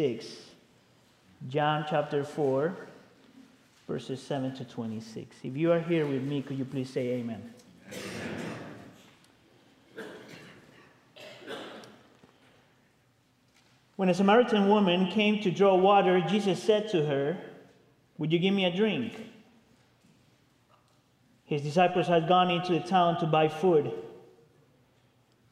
26. John chapter 4, verses 7 to 26. If you are here with me, could you please say amen? amen. When a Samaritan woman came to draw water, Jesus said to her, Would you give me a drink? His disciples had gone into the town to buy food.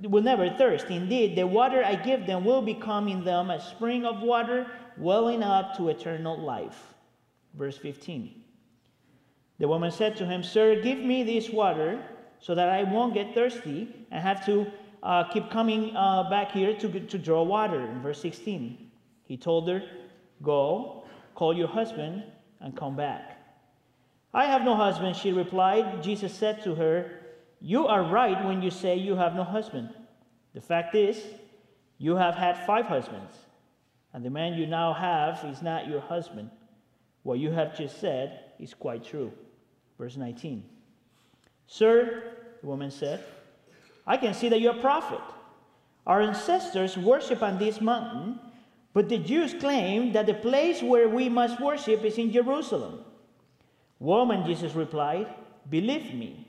will never thirst. Indeed, the water I give them will become in them a spring of water welling up to eternal life. Verse 15. The woman said to him, Sir, give me this water so that I won't get thirsty and have to uh, keep coming uh, back here to, to draw water. In verse 16, he told her, Go, call your husband, and come back. I have no husband, she replied. Jesus said to her, You are right when you say you have no husband. The fact is, you have had five husbands, and the man you now have is not your husband. What you have just said is quite true. Verse 19. Sir, the woman said, I can see that you're a prophet. Our ancestors worship on this mountain, but the Jews claim that the place where we must worship is in Jerusalem. Woman, Jesus replied, Believe me,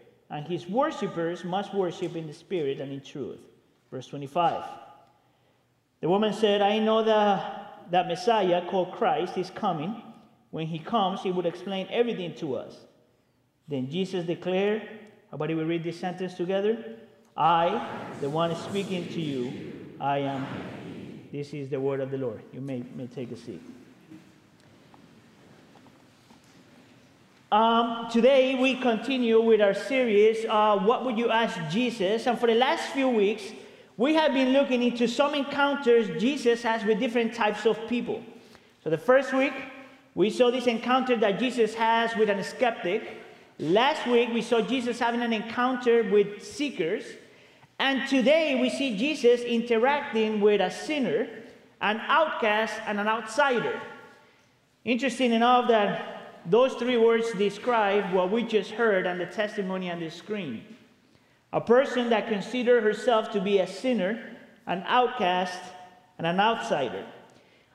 and his worshippers must worship in the spirit and in truth. Verse 25. The woman said, I know that, that Messiah called Christ is coming. When he comes, he will explain everything to us. Then Jesus declared, Everybody will read this sentence together. I, the one speaking to you, I am. This is the word of the Lord. You may, may take a seat. Um, today we continue with our series, uh, What Would You Ask Jesus? And for the last few weeks, we have been looking into some encounters Jesus has with different types of people. So the first week, we saw this encounter that Jesus has with a skeptic. Last week, we saw Jesus having an encounter with seekers. And today, we see Jesus interacting with a sinner, an outcast, and an outsider. Interesting enough that those three words describe what we just heard on the testimony on the screen. A person that considered herself to be a sinner, an outcast, and an outsider.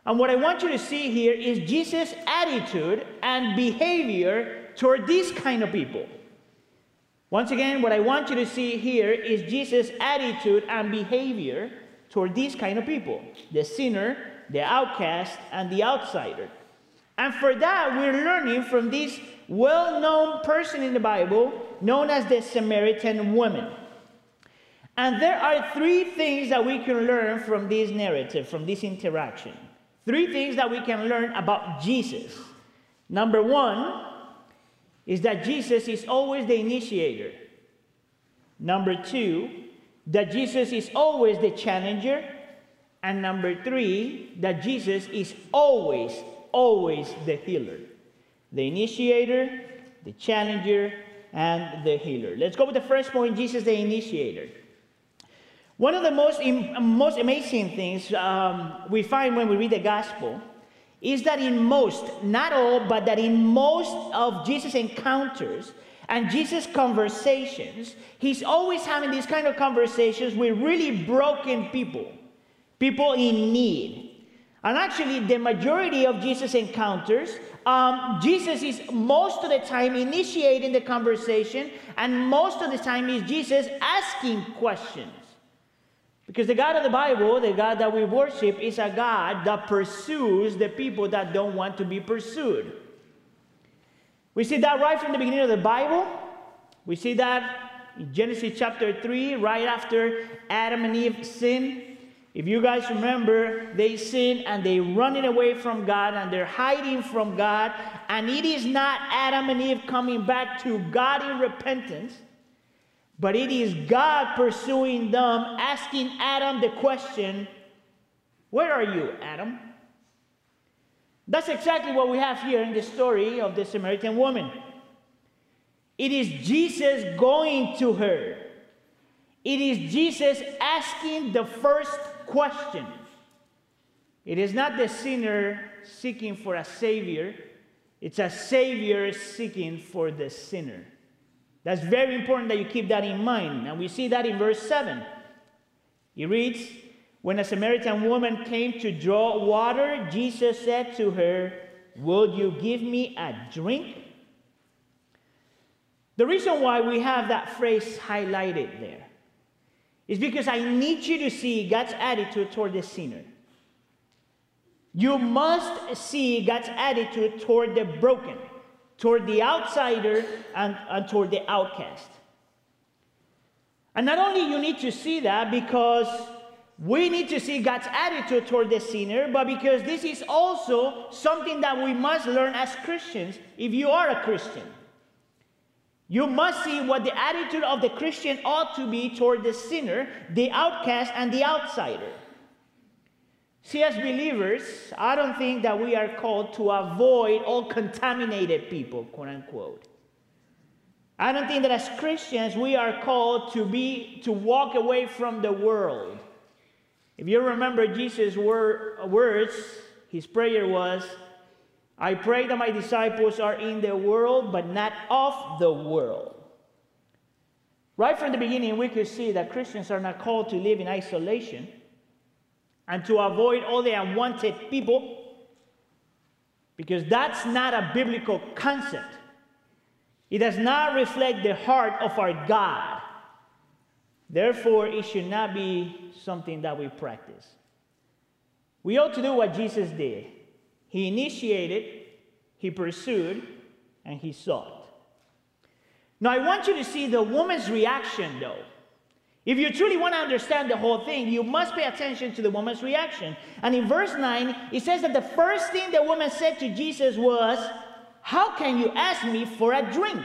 And what I want you to see here is Jesus' attitude and behavior toward these kind of people. Once again, what I want you to see here is Jesus' attitude and behavior toward these kind of people the sinner, the outcast, and the outsider. And for that, we're learning from this well known person in the Bible known as the Samaritan woman. And there are three things that we can learn from this narrative, from this interaction. Three things that we can learn about Jesus. Number one is that Jesus is always the initiator. Number two, that Jesus is always the challenger. And number three, that Jesus is always always the healer, the initiator, the challenger, and the healer. Let's go with the first point Jesus, the initiator. One of the most, most amazing things um, we find when we read the gospel is that in most, not all, but that in most of Jesus' encounters, and Jesus' conversations, he's always having these kind of conversations with really broken people, people in need. And actually, the majority of Jesus' encounters, um, Jesus is most of the time initiating the conversation, and most of the time is Jesus asking questions. Because the God of the Bible, the God that we worship, is a God that pursues the people that don't want to be pursued. We see that right from the beginning of the Bible. We see that in Genesis chapter 3, right after Adam and Eve sinned. If you guys remember, they sin and they running away from God and they're hiding from God. And it is not Adam and Eve coming back to God in repentance, but it is God pursuing them, asking Adam the question, Where are you, Adam? That's exactly what we have here in the story of the Samaritan woman. It is Jesus going to her. It is Jesus asking the first question. It is not the sinner seeking for a savior, it's a savior seeking for the sinner. That's very important that you keep that in mind. And we see that in verse 7. He reads, when a Samaritan woman came to draw water, Jesus said to her, Will you give me a drink? The reason why we have that phrase highlighted there is because I need you to see God's attitude toward the sinner. You must see God's attitude toward the broken, toward the outsider, and, and toward the outcast. And not only you need to see that because we need to see God's attitude toward the sinner, but because this is also something that we must learn as Christians if you are a Christian. You must see what the attitude of the Christian ought to be toward the sinner, the outcast, and the outsider. See, as believers, I don't think that we are called to avoid all contaminated people, quote unquote. I don't think that as Christians we are called to be to walk away from the world. If you remember Jesus' words, his prayer was, I pray that my disciples are in the world, but not of the world. Right from the beginning, we could see that Christians are not called to live in isolation and to avoid all the unwanted people, because that's not a biblical concept. It does not reflect the heart of our God. Therefore, it should not be something that we practice. We ought to do what Jesus did. He initiated, he pursued, and he sought. Now, I want you to see the woman's reaction, though. If you truly want to understand the whole thing, you must pay attention to the woman's reaction. And in verse 9, it says that the first thing the woman said to Jesus was, How can you ask me for a drink?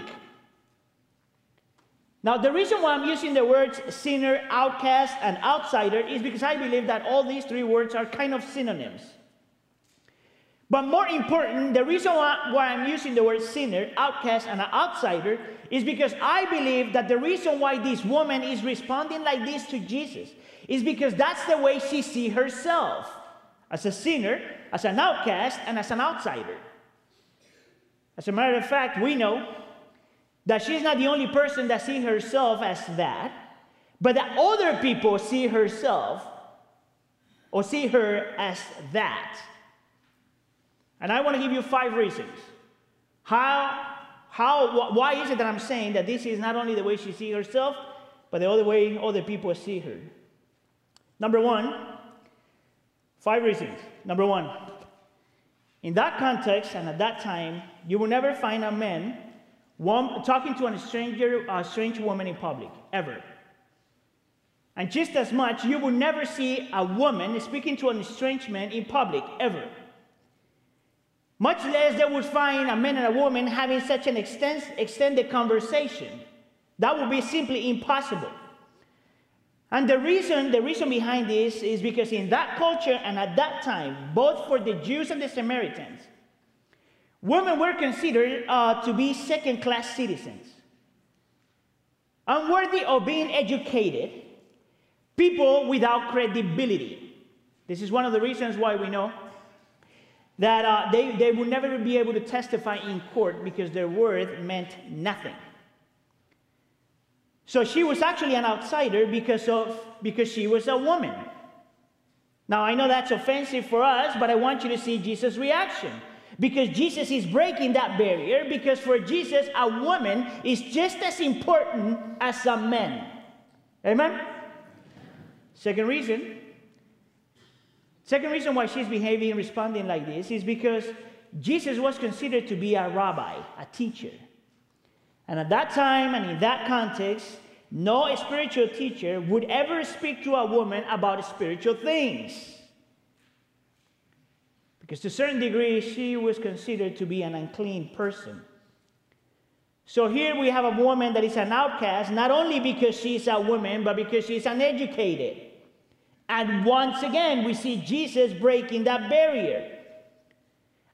Now, the reason why I'm using the words sinner, outcast, and outsider is because I believe that all these three words are kind of synonyms. But more important, the reason why, why, I'm using the word sinner, outcast, and an outsider is because I believe that the reason why this woman is responding like this to Jesus is because that's the way she sees herself as a sinner, as an outcast, and as an outsider. As a matter of fact, we know that she's not the only person that sees herself as that, but that other people see herself or see her as that. And I want to give you five reasons. How, how, why is it that I'm saying that this is not only the way she sees herself, but the other way other people see her? Number one, five reasons. Number one, in that context and at that time, you will never find a man one, talking to a stranger, a strange woman in public, ever. And just as much, you will never see a woman speaking to an strange man in public, ever. Much less they would find a man and a woman having such an extens- extended conversation. That would be simply impossible. And the reason, the reason behind this is because in that culture and at that time, both for the Jews and the Samaritans, Women were considered uh, to be second class citizens, unworthy of being educated, people without credibility. This is one of the reasons why we know that uh, they, they would never be able to testify in court because their word meant nothing. So she was actually an outsider because, of, because she was a woman. Now, I know that's offensive for us, but I want you to see Jesus' reaction. Because Jesus is breaking that barrier, because for Jesus, a woman is just as important as a man. Amen? Second reason. Second reason why she's behaving and responding like this is because Jesus was considered to be a rabbi, a teacher. And at that time and in that context, no spiritual teacher would ever speak to a woman about spiritual things. Because to a certain degree, she was considered to be an unclean person. So here we have a woman that is an outcast, not only because she's a woman, but because she's uneducated. And once again, we see Jesus breaking that barrier.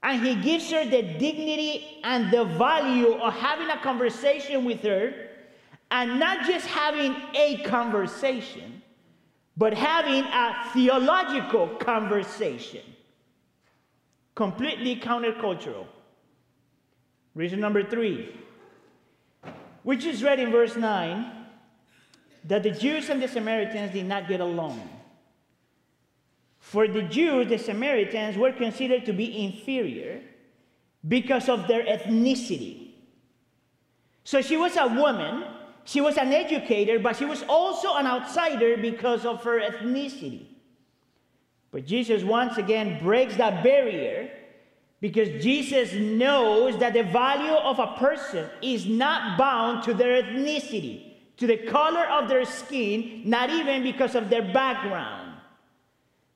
And he gives her the dignity and the value of having a conversation with her, and not just having a conversation, but having a theological conversation. Completely countercultural. Reason number three, which is read in verse 9, that the Jews and the Samaritans did not get along. For the Jews, the Samaritans were considered to be inferior because of their ethnicity. So she was a woman, she was an educator, but she was also an outsider because of her ethnicity. But Jesus once again breaks that barrier because Jesus knows that the value of a person is not bound to their ethnicity, to the color of their skin, not even because of their background.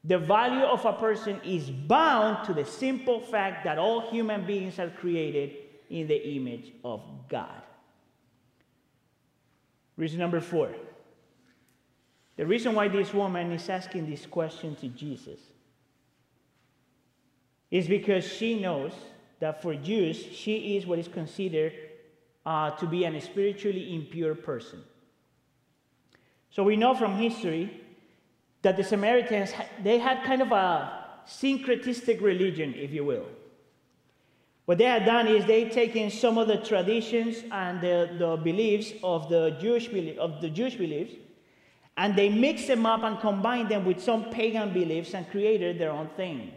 The value of a person is bound to the simple fact that all human beings are created in the image of God. Reason number four. The reason why this woman is asking this question to Jesus is because she knows that for Jews, she is what is considered uh, to be a spiritually impure person. So we know from history that the Samaritans, they had kind of a syncretistic religion, if you will. What they had done is they taken some of the traditions and the, the beliefs of the Jewish of the Jewish beliefs, and they mixed them up and combined them with some pagan beliefs and created their own thing.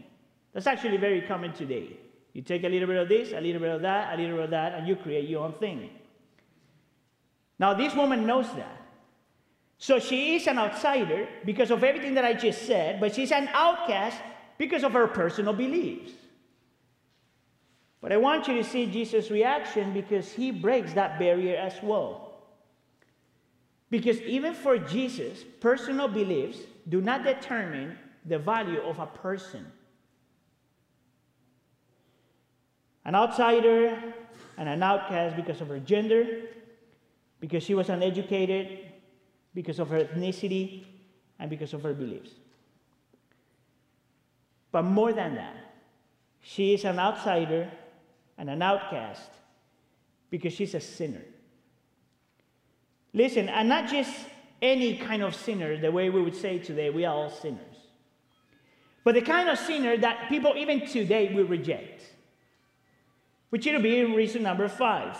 That's actually very common today. You take a little bit of this, a little bit of that, a little bit of that, and you create your own thing. Now, this woman knows that. So she is an outsider because of everything that I just said, but she's an outcast because of her personal beliefs. But I want you to see Jesus' reaction because he breaks that barrier as well. Because even for Jesus, personal beliefs do not determine the value of a person. An outsider and an outcast because of her gender, because she was uneducated, because of her ethnicity, and because of her beliefs. But more than that, she is an outsider and an outcast because she's a sinner. Listen, and not just any kind of sinner, the way we would say today, we are all sinners. But the kind of sinner that people even today will reject. Which it'll be reason number five.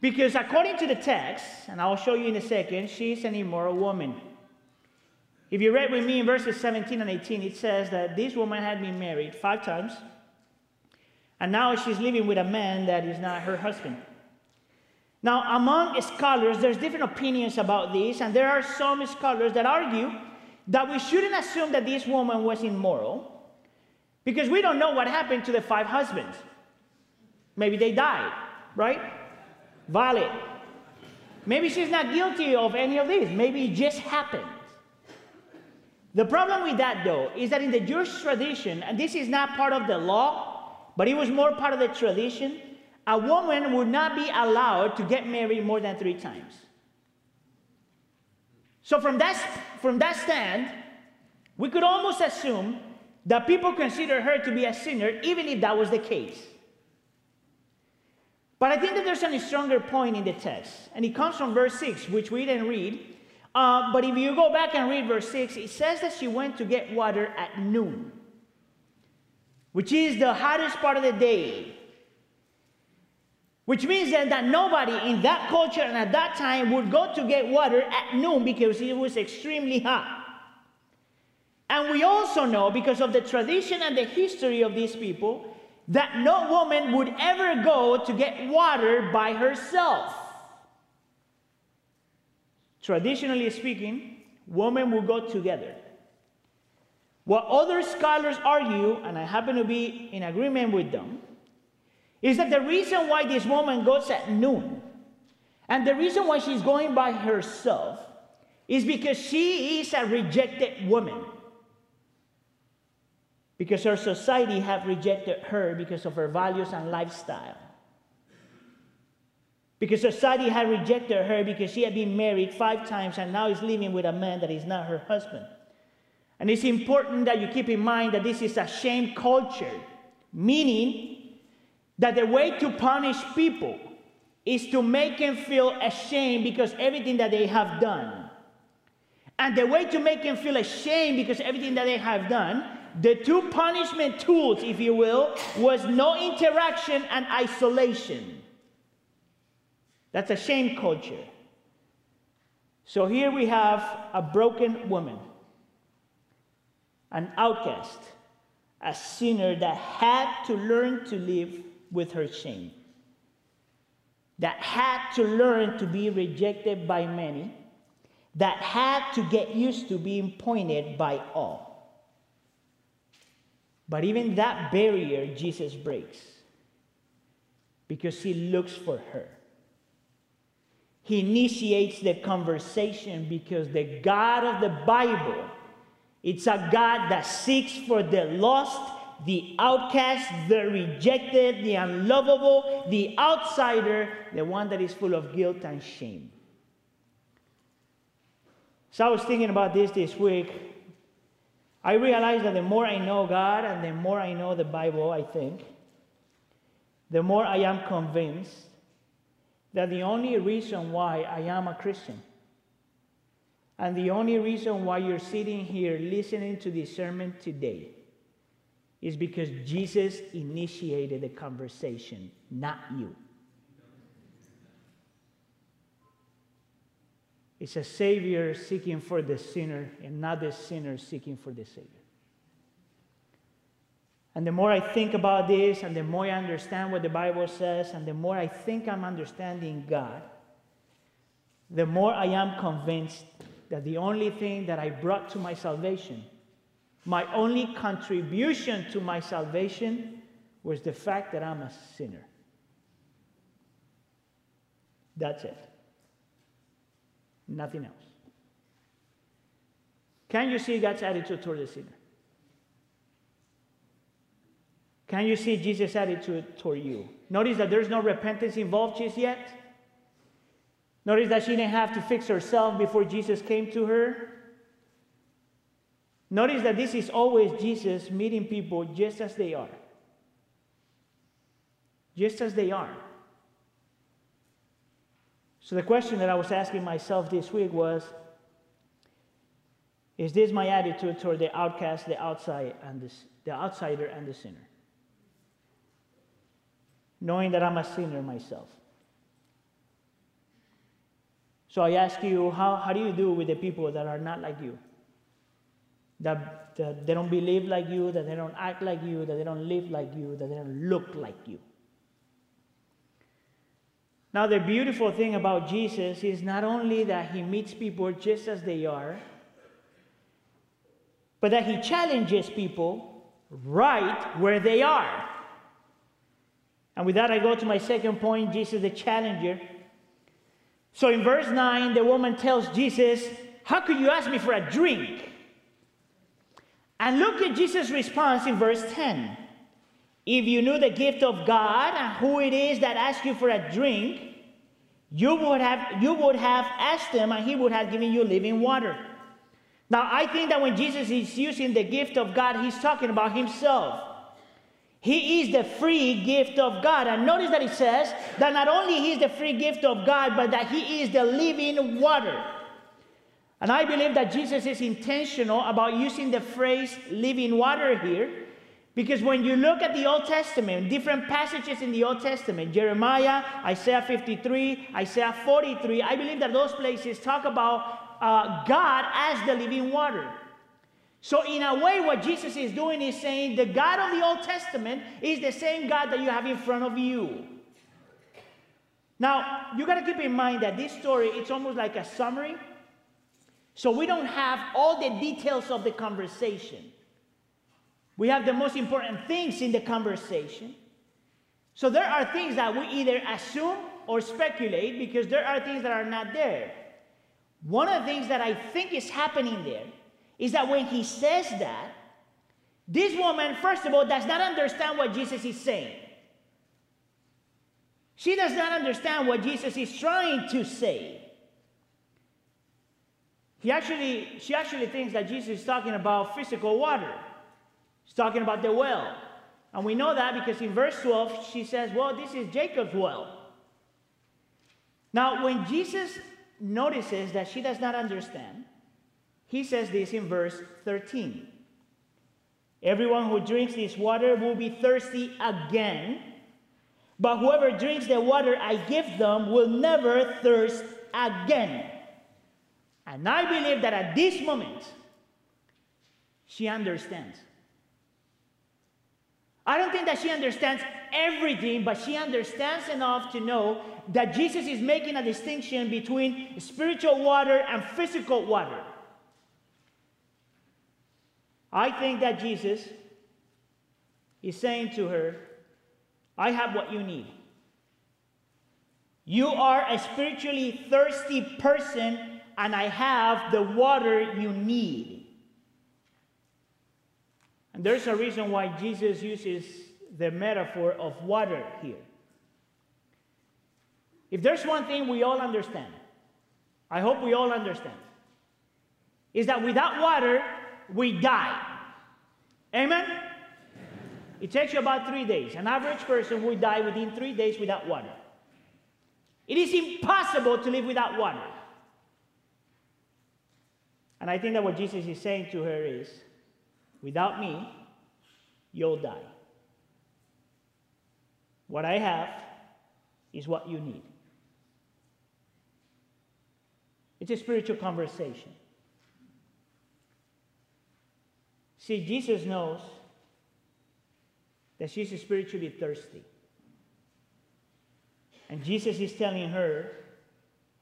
Because according to the text, and I'll show you in a second, she's an immoral woman. If you read with me in verses 17 and 18, it says that this woman had been married five times, and now she's living with a man that is not her husband. Now, among scholars, there's different opinions about this, and there are some scholars that argue that we shouldn't assume that this woman was immoral because we don't know what happened to the five husbands. Maybe they died, right? Valid. Maybe she's not guilty of any of these. Maybe it just happened. The problem with that, though, is that in the Jewish tradition, and this is not part of the law, but it was more part of the tradition, a woman would not be allowed to get married more than three times. So, from that, from that stand, we could almost assume that people consider her to be a sinner, even if that was the case. But I think that there's a stronger point in the text, and it comes from verse 6, which we didn't read. Uh, but if you go back and read verse 6, it says that she went to get water at noon, which is the hottest part of the day. Which means then that nobody in that culture and at that time would go to get water at noon because it was extremely hot. And we also know, because of the tradition and the history of these people, that no woman would ever go to get water by herself. Traditionally speaking, women will go together. What other scholars argue, and I happen to be in agreement with them, is that the reason why this woman goes at noon and the reason why she's going by herself is because she is a rejected woman. Because her society have rejected her because of her values and lifestyle. Because society had rejected her because she had been married five times and now is living with a man that is not her husband. And it's important that you keep in mind that this is a shame culture, meaning that the way to punish people is to make them feel ashamed because everything that they have done. And the way to make them feel ashamed because everything that they have done, the two punishment tools, if you will, was no interaction and isolation. That's a shame culture. So here we have a broken woman, an outcast, a sinner that had to learn to live with her shame, that had to learn to be rejected by many, that had to get used to being pointed by all. But even that barrier, Jesus breaks because he looks for her. He initiates the conversation because the God of the Bible, it's a God that seeks for the lost the outcast, the rejected, the unlovable, the outsider, the one that is full of guilt and shame. So I was thinking about this this week. I realize that the more I know God and the more I know the Bible, I think, the more I am convinced that the only reason why I am a Christian and the only reason why you're sitting here listening to this sermon today is because Jesus initiated the conversation, not you. It's a Savior seeking for the sinner and not the sinner seeking for the Savior. And the more I think about this, and the more I understand what the Bible says, and the more I think I'm understanding God, the more I am convinced that the only thing that I brought to my salvation my only contribution to my salvation was the fact that I'm a sinner. That's it. Nothing else. Can you see God's attitude toward the sinner? Can you see Jesus' attitude toward you? Notice that there's no repentance involved just yet. Notice that she didn't have to fix herself before Jesus came to her. Notice that this is always Jesus meeting people just as they are. Just as they are. So the question that I was asking myself this week was Is this my attitude toward the outcast, the outside, and the, the outsider and the sinner? Knowing that I'm a sinner myself. So I ask you, how, how do you do with the people that are not like you? that, that they don't believe like you, that they don't act like you, that they don't live like you, that they don't look like you. Now, the beautiful thing about Jesus is not only that he meets people just as they are, but that he challenges people right where they are. And with that, I go to my second point Jesus, the challenger. So in verse 9, the woman tells Jesus, How could you ask me for a drink? And look at Jesus' response in verse 10. If you knew the gift of God and who it is that asks you for a drink, you would have, you would have asked him and he would have given you living water. Now, I think that when Jesus is using the gift of God, he's talking about himself. He is the free gift of God. And notice that he says that not only he is the free gift of God, but that he is the living water. And I believe that Jesus is intentional about using the phrase living water here Because when you look at the Old Testament, different passages in the Old Testament, Jeremiah, Isaiah 53, Isaiah 43, I believe that those places talk about uh, God as the living water. So, in a way, what Jesus is doing is saying the God of the Old Testament is the same God that you have in front of you. Now, you got to keep in mind that this story, it's almost like a summary. So, we don't have all the details of the conversation. We have the most important things in the conversation. So there are things that we either assume or speculate because there are things that are not there. One of the things that I think is happening there is that when he says that, this woman, first of all, does not understand what Jesus is saying. She does not understand what Jesus is trying to say. He actually, she actually thinks that Jesus is talking about physical water. He's talking about the well. And we know that because in verse 12, she says, Well, this is Jacob's well. Now, when Jesus notices that she does not understand, he says this in verse 13 Everyone who drinks this water will be thirsty again, but whoever drinks the water I give them will never thirst again. And I believe that at this moment, she understands. I don't think that she understands everything, but she understands enough to know that Jesus is making a distinction between spiritual water and physical water. I think that Jesus is saying to her, I have what you need. You are a spiritually thirsty person, and I have the water you need. And there's a reason why Jesus uses the metaphor of water here. If there's one thing we all understand, I hope we all understand, is that without water, we die. Amen? It takes you about three days. An average person will die within three days without water. It is impossible to live without water. And I think that what Jesus is saying to her is Without me, you'll die. What I have is what you need. It's a spiritual conversation. See, Jesus knows that she's spiritually thirsty. And Jesus is telling her,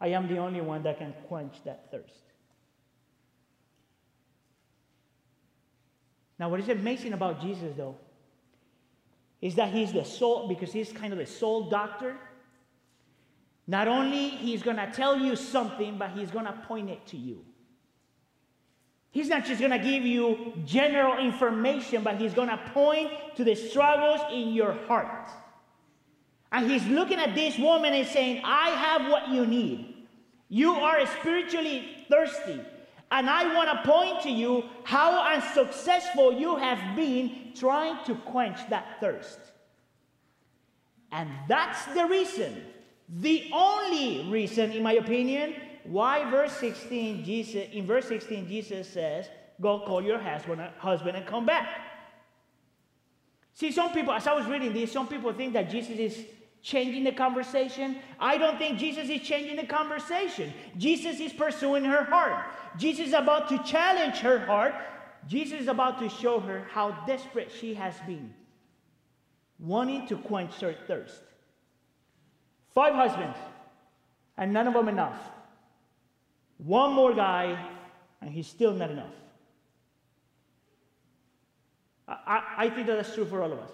I am the only one that can quench that thirst. Now, what is amazing about Jesus, though, is that he's the soul, because he's kind of the soul doctor. Not only he's going to tell you something, but he's going to point it to you. He's not just going to give you general information, but he's going to point to the struggles in your heart. And he's looking at this woman and saying, I have what you need. You are spiritually thirsty. And I want to point to you how unsuccessful you have been trying to quench that thirst. And that's the reason, the only reason, in my opinion, why verse 16, Jesus, in verse 16, Jesus says, Go call your husband, husband and come back. See, some people, as I was reading this, some people think that Jesus is changing the conversation. I don't think Jesus is changing the conversation. Jesus is pursuing her heart. Jesus is about to challenge her heart. Jesus is about to show her how desperate she has been, wanting to quench her thirst. Five husbands, and none of them enough. One more guy, and he's still not enough. I, I, I think that that's true for all of us.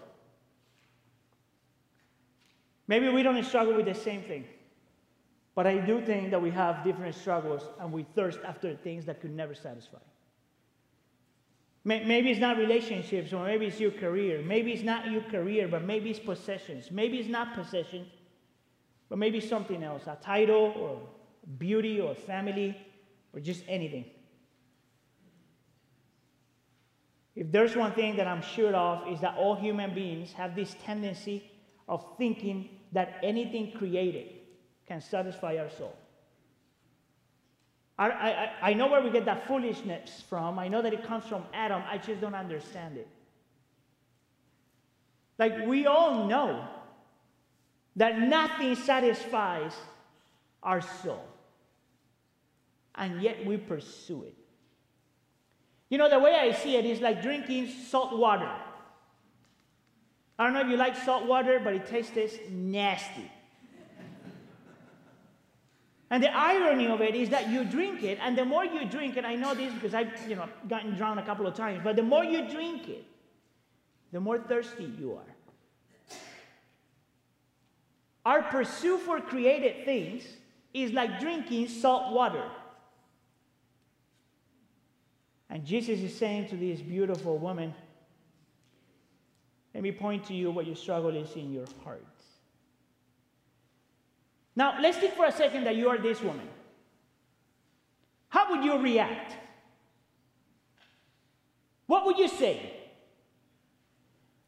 Maybe we don't struggle with the same thing. But I do think that we have different struggles and we thirst after things that could never satisfy. Maybe it's not relationships, or maybe it's your career. Maybe it's not your career, but maybe it's possessions. Maybe it's not possessions, but maybe something else a title, or beauty, or family, or just anything. If there's one thing that I'm sure of, is that all human beings have this tendency of thinking that anything created can satisfy our soul. I, I, I know where we get that foolishness from. I know that it comes from Adam. I just don't understand it. Like we all know that nothing satisfies our soul. And yet we pursue it. You know, the way I see it is like drinking salt water. I don't know if you like salt water, but it tastes nasty. And the irony of it is that you drink it, and the more you drink it, I know this because I've you know gotten drowned a couple of times, but the more you drink it, the more thirsty you are. Our pursuit for created things is like drinking salt water. And Jesus is saying to this beautiful woman, let me point to you what your struggle is in your heart. Now, let's think for a second that you are this woman. How would you react? What would you say?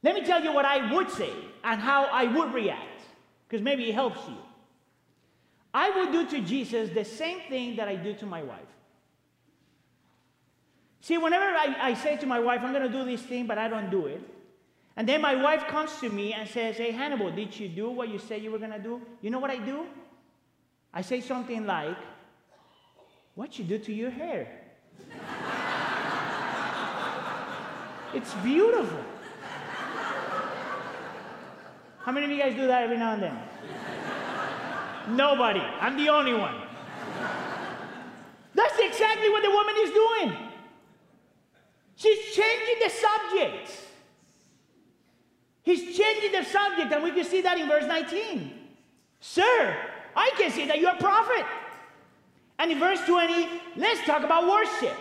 Let me tell you what I would say and how I would react, because maybe it helps you. I would do to Jesus the same thing that I do to my wife. See, whenever I, I say to my wife, I'm going to do this thing, but I don't do it, and then my wife comes to me and says, Hey, Hannibal, did you do what you said you were going to do? You know what I do? I say something like, What you do to your hair? it's beautiful. How many of you guys do that every now and then? Nobody. I'm the only one. That's exactly what the woman is doing. She's changing the subject. He's changing the subject, and we can see that in verse 19. Sir, I can see that you're a prophet. And in verse 20, let's talk about worship.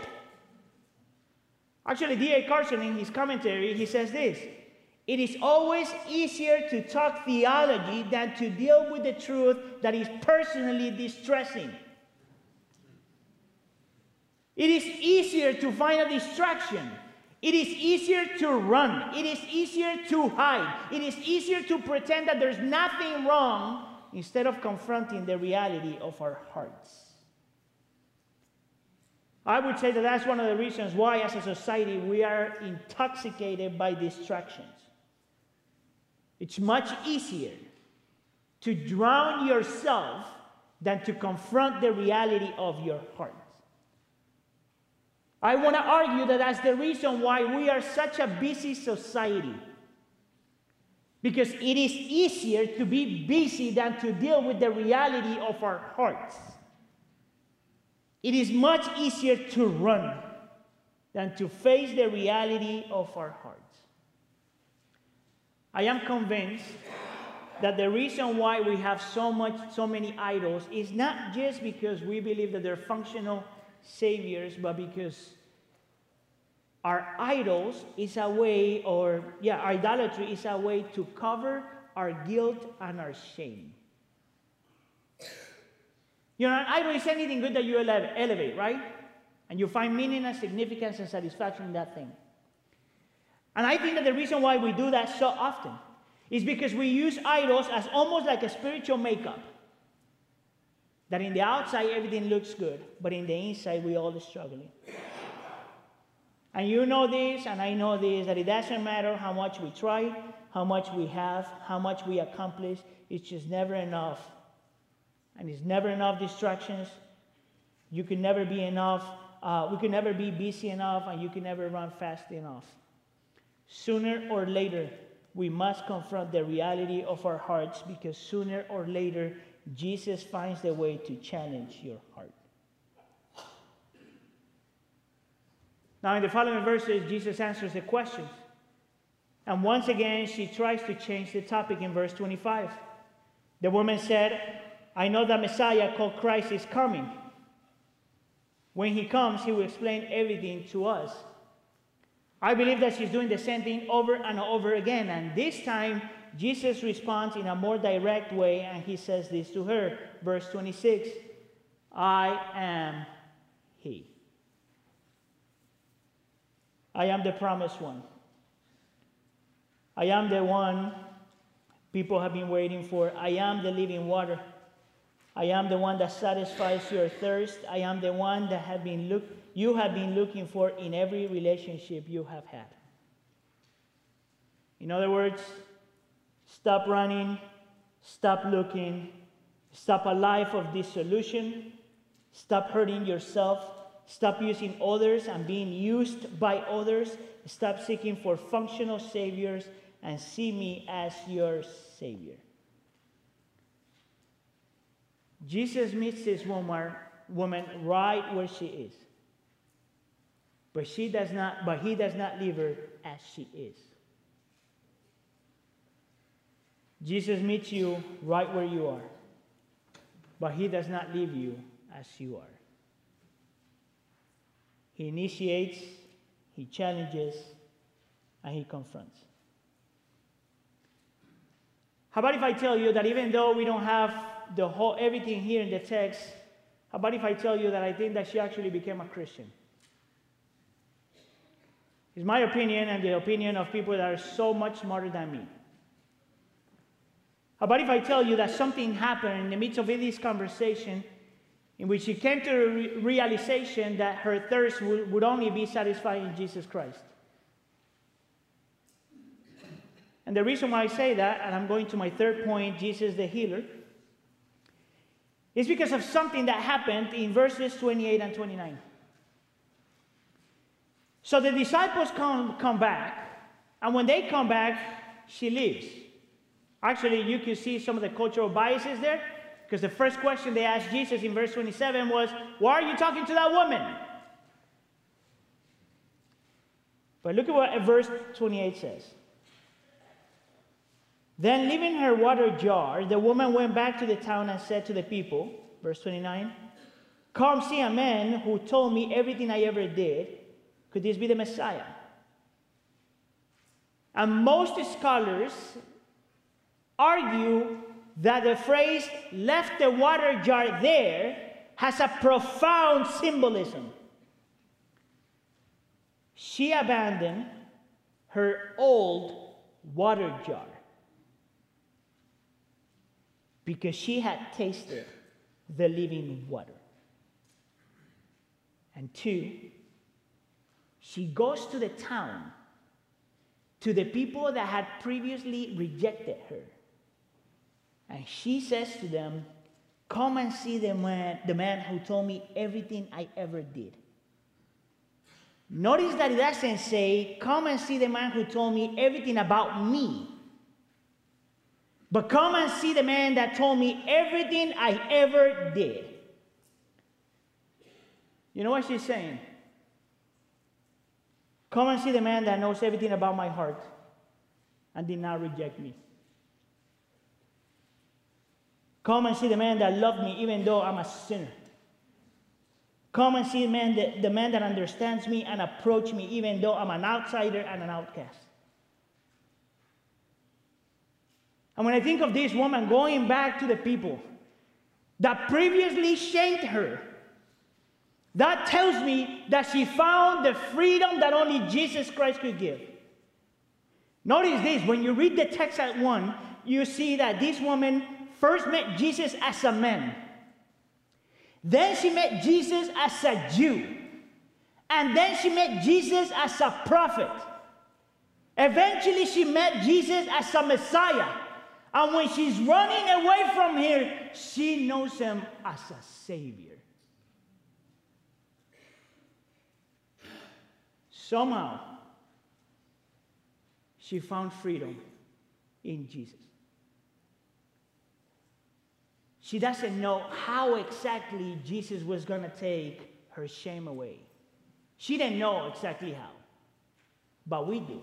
Actually, D.A. Carson, in his commentary, he says this It is always easier to talk theology than to deal with the truth that is personally distressing. It is easier to find a distraction it is easier to run. It is easier to hide. It is easier to pretend that there's nothing wrong instead of confronting the reality of our hearts. I would say that that's one of the reasons why, as a society, we are intoxicated by distractions. It's much easier to drown yourself than to confront the reality of your heart. I want to argue that that's the reason why we are such a busy society. Because it is easier to be busy than to deal with the reality of our hearts. It is much easier to run than to face the reality of our hearts. I am convinced that the reason why we have so much so many idols is not just because we believe that they're functional saviors, but because our idols is a way, or yeah, idolatry is a way to cover our guilt and our shame. You know, an idol is anything good that you elevate, right? And you find meaning and significance and satisfaction in that thing. And I think that the reason why we do that so often is because we use idols as almost like a spiritual makeup. That in the outside everything looks good, but in the inside we all are struggling. And you know this, and I know this, that it doesn't matter how much we try, how much we have, how much we accomplish, it's just never enough. And it's never enough distractions. You can never be enough. Uh, we can never be busy enough, and you can never run fast enough. Sooner or later, we must confront the reality of our hearts because sooner or later, Jesus finds the way to challenge your heart. Now, in the following verses, Jesus answers the questions. And once again, she tries to change the topic in verse 25. The woman said, I know that Messiah called Christ is coming. When he comes, he will explain everything to us. I believe that she's doing the same thing over and over again. And this time, Jesus responds in a more direct way, and he says this to her. Verse 26 I am he. I am the promised one. I am the one people have been waiting for. I am the living water. I am the one that satisfies your thirst. I am the one that have been look, you have been looking for in every relationship you have had. In other words, Stop running. Stop looking. Stop a life of dissolution. Stop hurting yourself. Stop using others and being used by others. Stop seeking for functional saviors and see me as your savior. Jesus meets this woman, woman right where she is. But she does not, but he does not leave her as she is. Jesus meets you right where you are, but he does not leave you as you are. He initiates, he challenges, and he confronts. How about if I tell you that even though we don't have the whole everything here in the text, how about if I tell you that I think that she actually became a Christian? It's my opinion and the opinion of people that are so much smarter than me. About if I tell you that something happened in the midst of this conversation in which she came to the realization that her thirst would only be satisfied in Jesus Christ? And the reason why I say that, and I'm going to my third point Jesus the healer, is because of something that happened in verses 28 and 29. So the disciples come, come back, and when they come back, she leaves. Actually, you can see some of the cultural biases there, because the first question they asked Jesus in verse 27 was, Why are you talking to that woman? But look at what verse 28 says. Then, leaving her water jar, the woman went back to the town and said to the people, verse 29, Come see a man who told me everything I ever did. Could this be the Messiah? And most scholars argue that the phrase left the water jar there has a profound symbolism. She abandoned her old water jar because she had tasted the living water. And two, she goes to the town, to the people that had previously rejected her. And she says to them, Come and see the man, the man who told me everything I ever did. Notice that it doesn't say, Come and see the man who told me everything about me. But come and see the man that told me everything I ever did. You know what she's saying? Come and see the man that knows everything about my heart and did not reject me. Come and see the man that loved me even though I'm a sinner. Come and see the man that, the man that understands me and approach me even though I'm an outsider and an outcast. And when I think of this woman going back to the people that previously shamed her, that tells me that she found the freedom that only Jesus Christ could give. Notice this when you read the text at one, you see that this woman first met Jesus as a man, then she met Jesus as a Jew, and then she met Jesus as a prophet. Eventually, she met Jesus as a Messiah. And when she's running away from here, she knows him as a savior. Somehow, she found freedom in Jesus. She doesn't know how exactly Jesus was going to take her shame away. She didn't know exactly how, but we do.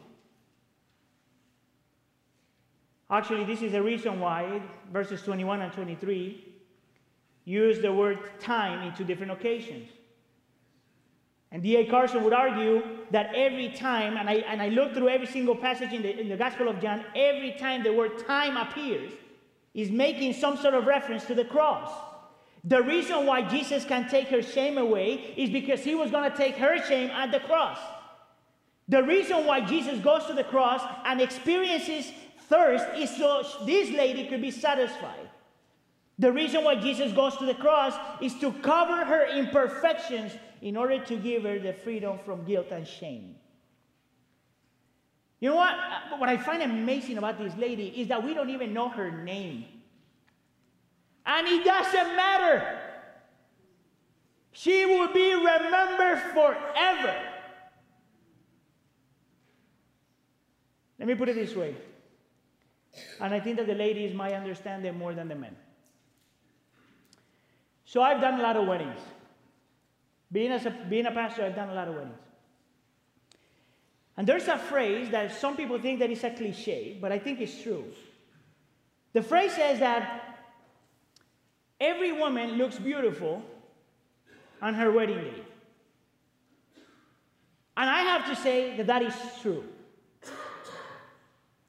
Actually, this is the reason why verses 21 and 23 use the word time in two different occasions. And D.A. Carson would argue that every time, and I, and I look through every single passage in the, in the Gospel of John, every time the word time appears, is making some sort of reference to the cross. The reason why Jesus can take her shame away is because he was going to take her shame at the cross. The reason why Jesus goes to the cross and experiences thirst is so this lady could be satisfied. The reason why Jesus goes to the cross is to cover her imperfections in order to give her the freedom from guilt and shame. You know what? Uh, what I find amazing about this lady is that we don't even know her name. And it doesn't matter. She will be remembered forever. Let me put it this way. And I think that the ladies might understand it more than the men. So I've done a lot of weddings. Being, a, being a pastor, I've done a lot of weddings. And there's a phrase that some people think that it's a cliche, but I think it's true. The phrase says that every woman looks beautiful on her wedding day. And I have to say that that is true.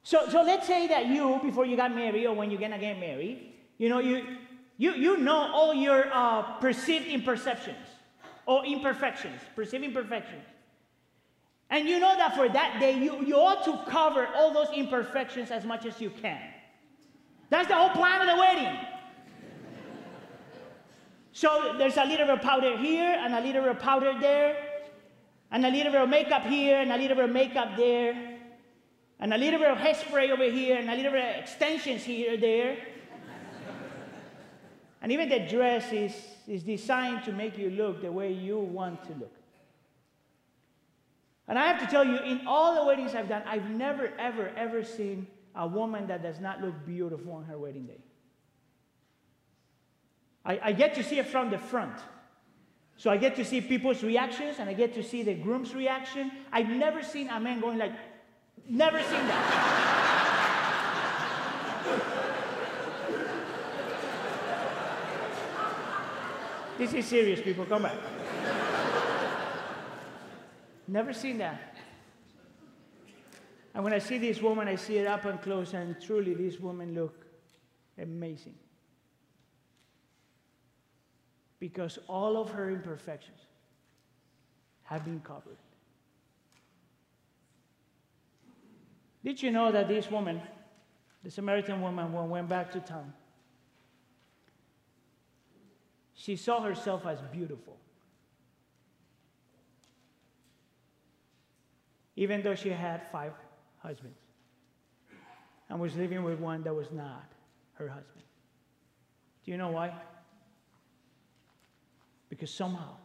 So, so let's say that you, before you got married or when you're gonna get married, you know, you, you, you know all your uh, perceived imperceptions or imperfections, perceived imperfections. And you know that for that day, you, you ought to cover all those imperfections as much as you can. That's the whole plan of the wedding. So there's a little bit of powder here, and a little bit of powder there, and a little bit of makeup here, and a little bit of makeup there, and a little bit of hairspray over here, and a little bit of extensions here there. and even the dress is, is designed to make you look the way you want to look. And I have to tell you, in all the weddings I've done, I've never, ever, ever seen a woman that does not look beautiful on her wedding day. I, I get to see it from the front. So I get to see people's reactions and I get to see the groom's reaction. I've never seen a man going like, never seen that. this is serious, people. Come back. Never seen that. And when I see this woman, I see it up and close, and truly, this woman look amazing. Because all of her imperfections have been covered. Did you know that this woman, the Samaritan woman, when went back to town, she saw herself as beautiful. Even though she had five husbands and was living with one that was not her husband. Do you know why? Because somehow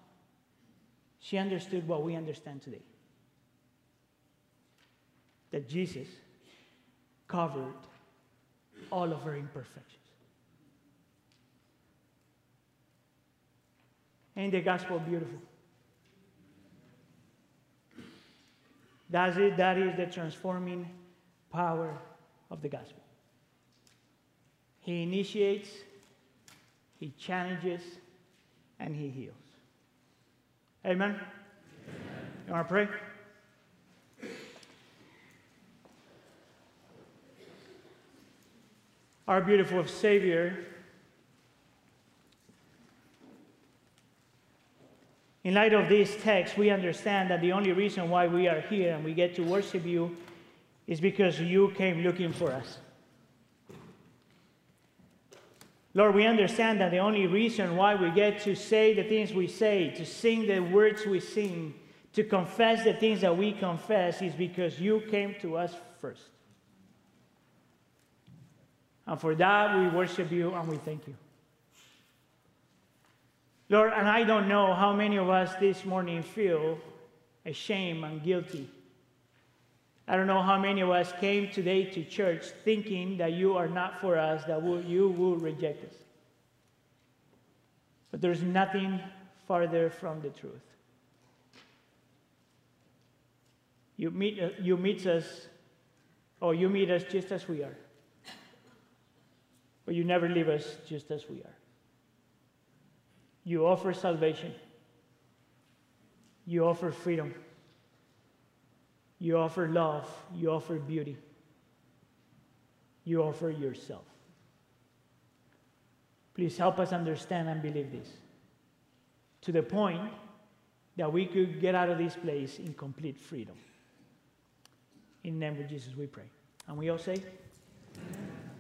she understood what we understand today that Jesus covered all of her imperfections. Ain't the gospel beautiful? That's it. That is the transforming power of the gospel. He initiates, he challenges, and he heals. Amen? Amen. You want to pray? Our beautiful Savior In light of this text, we understand that the only reason why we are here and we get to worship you is because you came looking for us. Lord, we understand that the only reason why we get to say the things we say, to sing the words we sing, to confess the things that we confess is because you came to us first. And for that, we worship you and we thank you. Lord, and I don't know how many of us this morning feel ashamed and guilty. I don't know how many of us came today to church thinking that you are not for us, that you will reject us. But there's nothing farther from the truth. You meet, uh, you meet us, or you meet us just as we are. But you never leave us just as we are. You offer salvation. You offer freedom. You offer love. You offer beauty. You offer yourself. Please help us understand and believe this to the point that we could get out of this place in complete freedom. In the name of Jesus, we pray. And we all say, Amen.